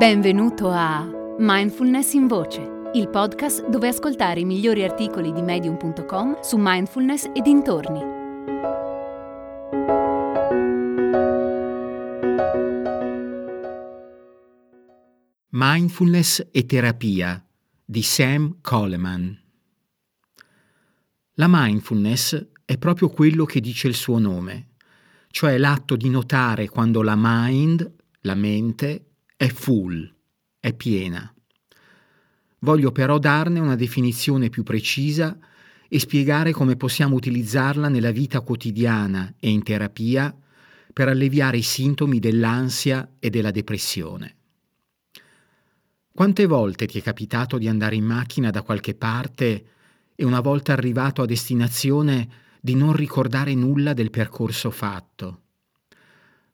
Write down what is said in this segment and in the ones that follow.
Benvenuto a Mindfulness in Voce, il podcast dove ascoltare i migliori articoli di medium.com su mindfulness e dintorni. Mindfulness e terapia di Sam Coleman. La mindfulness è proprio quello che dice il suo nome, cioè l'atto di notare quando la mind, la mente, è full, è piena. Voglio però darne una definizione più precisa e spiegare come possiamo utilizzarla nella vita quotidiana e in terapia per alleviare i sintomi dell'ansia e della depressione. Quante volte ti è capitato di andare in macchina da qualche parte e una volta arrivato a destinazione di non ricordare nulla del percorso fatto?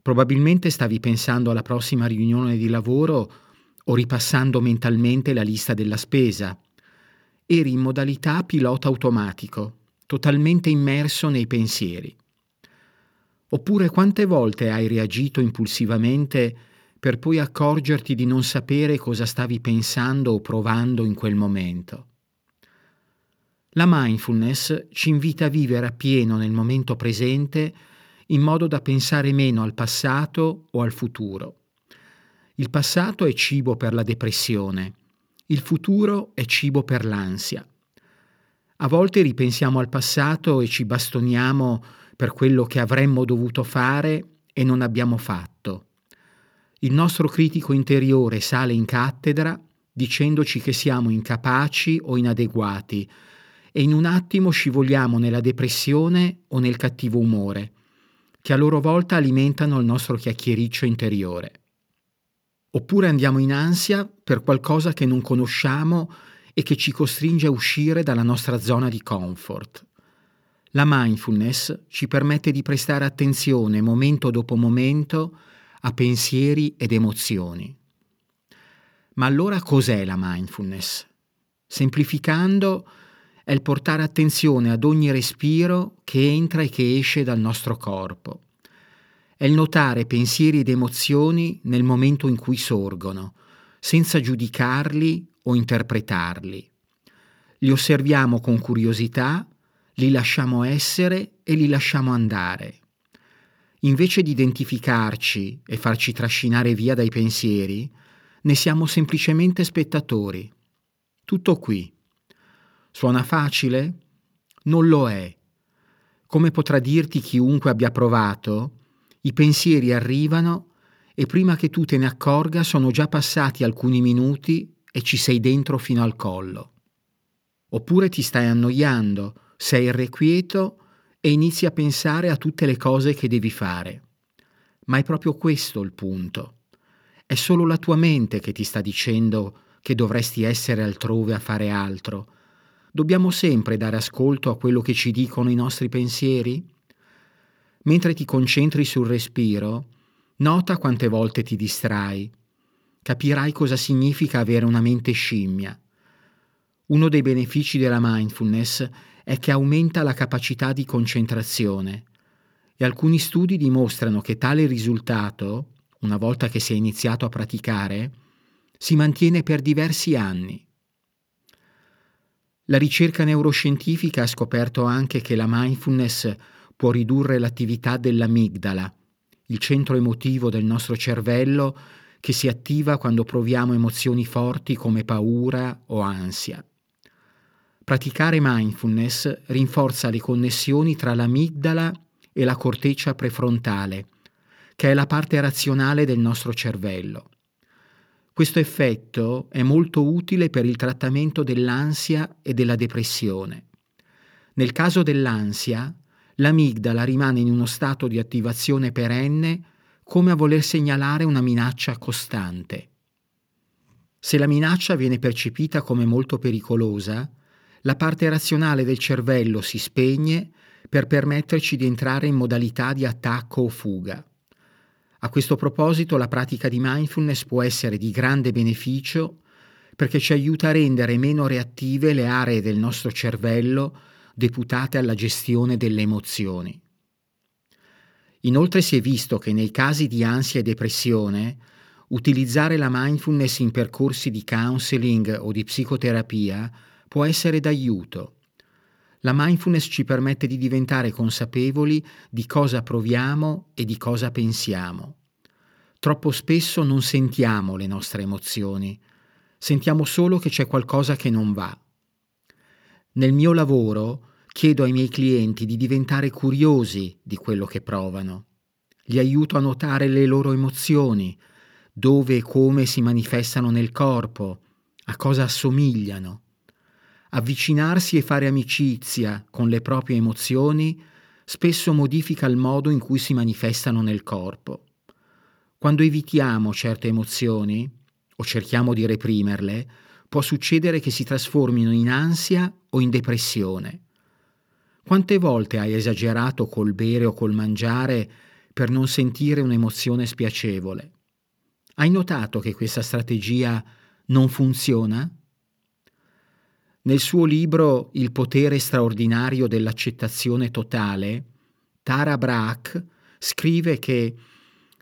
Probabilmente stavi pensando alla prossima riunione di lavoro o ripassando mentalmente la lista della spesa. Eri in modalità pilota automatico, totalmente immerso nei pensieri. Oppure quante volte hai reagito impulsivamente per poi accorgerti di non sapere cosa stavi pensando o provando in quel momento? La mindfulness ci invita a vivere appieno nel momento presente in modo da pensare meno al passato o al futuro. Il passato è cibo per la depressione, il futuro è cibo per l'ansia. A volte ripensiamo al passato e ci bastoniamo per quello che avremmo dovuto fare e non abbiamo fatto. Il nostro critico interiore sale in cattedra dicendoci che siamo incapaci o inadeguati e in un attimo scivoliamo nella depressione o nel cattivo umore che a loro volta alimentano il nostro chiacchiericcio interiore. Oppure andiamo in ansia per qualcosa che non conosciamo e che ci costringe a uscire dalla nostra zona di comfort. La mindfulness ci permette di prestare attenzione momento dopo momento a pensieri ed emozioni. Ma allora cos'è la mindfulness? Semplificando, è il portare attenzione ad ogni respiro che entra e che esce dal nostro corpo. È il notare pensieri ed emozioni nel momento in cui sorgono, senza giudicarli o interpretarli. Li osserviamo con curiosità, li lasciamo essere e li lasciamo andare. Invece di identificarci e farci trascinare via dai pensieri, ne siamo semplicemente spettatori. Tutto qui. Suona facile? Non lo è. Come potrà dirti chiunque abbia provato, i pensieri arrivano e prima che tu te ne accorga sono già passati alcuni minuti e ci sei dentro fino al collo. Oppure ti stai annoiando, sei irrequieto e inizi a pensare a tutte le cose che devi fare. Ma è proprio questo il punto. È solo la tua mente che ti sta dicendo che dovresti essere altrove a fare altro Dobbiamo sempre dare ascolto a quello che ci dicono i nostri pensieri? Mentre ti concentri sul respiro, nota quante volte ti distrai. Capirai cosa significa avere una mente scimmia. Uno dei benefici della mindfulness è che aumenta la capacità di concentrazione e alcuni studi dimostrano che tale risultato, una volta che si è iniziato a praticare, si mantiene per diversi anni. La ricerca neuroscientifica ha scoperto anche che la mindfulness può ridurre l'attività dell'amigdala, il centro emotivo del nostro cervello che si attiva quando proviamo emozioni forti come paura o ansia. Praticare mindfulness rinforza le connessioni tra l'amigdala e la corteccia prefrontale, che è la parte razionale del nostro cervello. Questo effetto è molto utile per il trattamento dell'ansia e della depressione. Nel caso dell'ansia, l'amigdala rimane in uno stato di attivazione perenne come a voler segnalare una minaccia costante. Se la minaccia viene percepita come molto pericolosa, la parte razionale del cervello si spegne per permetterci di entrare in modalità di attacco o fuga. A questo proposito la pratica di mindfulness può essere di grande beneficio perché ci aiuta a rendere meno reattive le aree del nostro cervello deputate alla gestione delle emozioni. Inoltre si è visto che nei casi di ansia e depressione utilizzare la mindfulness in percorsi di counseling o di psicoterapia può essere d'aiuto. La mindfulness ci permette di diventare consapevoli di cosa proviamo e di cosa pensiamo. Troppo spesso non sentiamo le nostre emozioni, sentiamo solo che c'è qualcosa che non va. Nel mio lavoro chiedo ai miei clienti di diventare curiosi di quello che provano. Li aiuto a notare le loro emozioni, dove e come si manifestano nel corpo, a cosa assomigliano. Avvicinarsi e fare amicizia con le proprie emozioni spesso modifica il modo in cui si manifestano nel corpo. Quando evitiamo certe emozioni o cerchiamo di reprimerle, può succedere che si trasformino in ansia o in depressione. Quante volte hai esagerato col bere o col mangiare per non sentire un'emozione spiacevole? Hai notato che questa strategia non funziona? Nel suo libro Il potere straordinario dell'accettazione totale, Tara Brach scrive che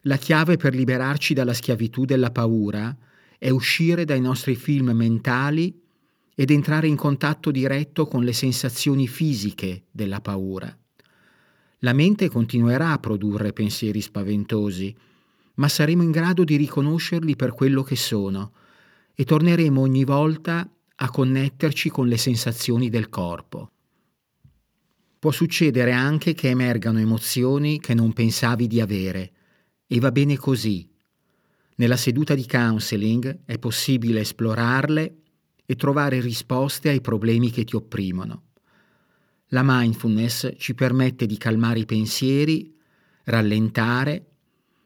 la chiave per liberarci dalla schiavitù della paura è uscire dai nostri film mentali ed entrare in contatto diretto con le sensazioni fisiche della paura. La mente continuerà a produrre pensieri spaventosi, ma saremo in grado di riconoscerli per quello che sono e torneremo ogni volta a connetterci con le sensazioni del corpo. Può succedere anche che emergano emozioni che non pensavi di avere, e va bene così. Nella seduta di counseling è possibile esplorarle e trovare risposte ai problemi che ti opprimono. La mindfulness ci permette di calmare i pensieri, rallentare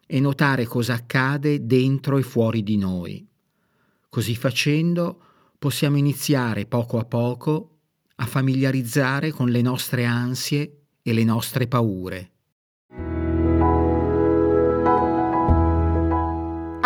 e notare cosa accade dentro e fuori di noi. Così facendo possiamo iniziare poco a poco a familiarizzare con le nostre ansie e le nostre paure.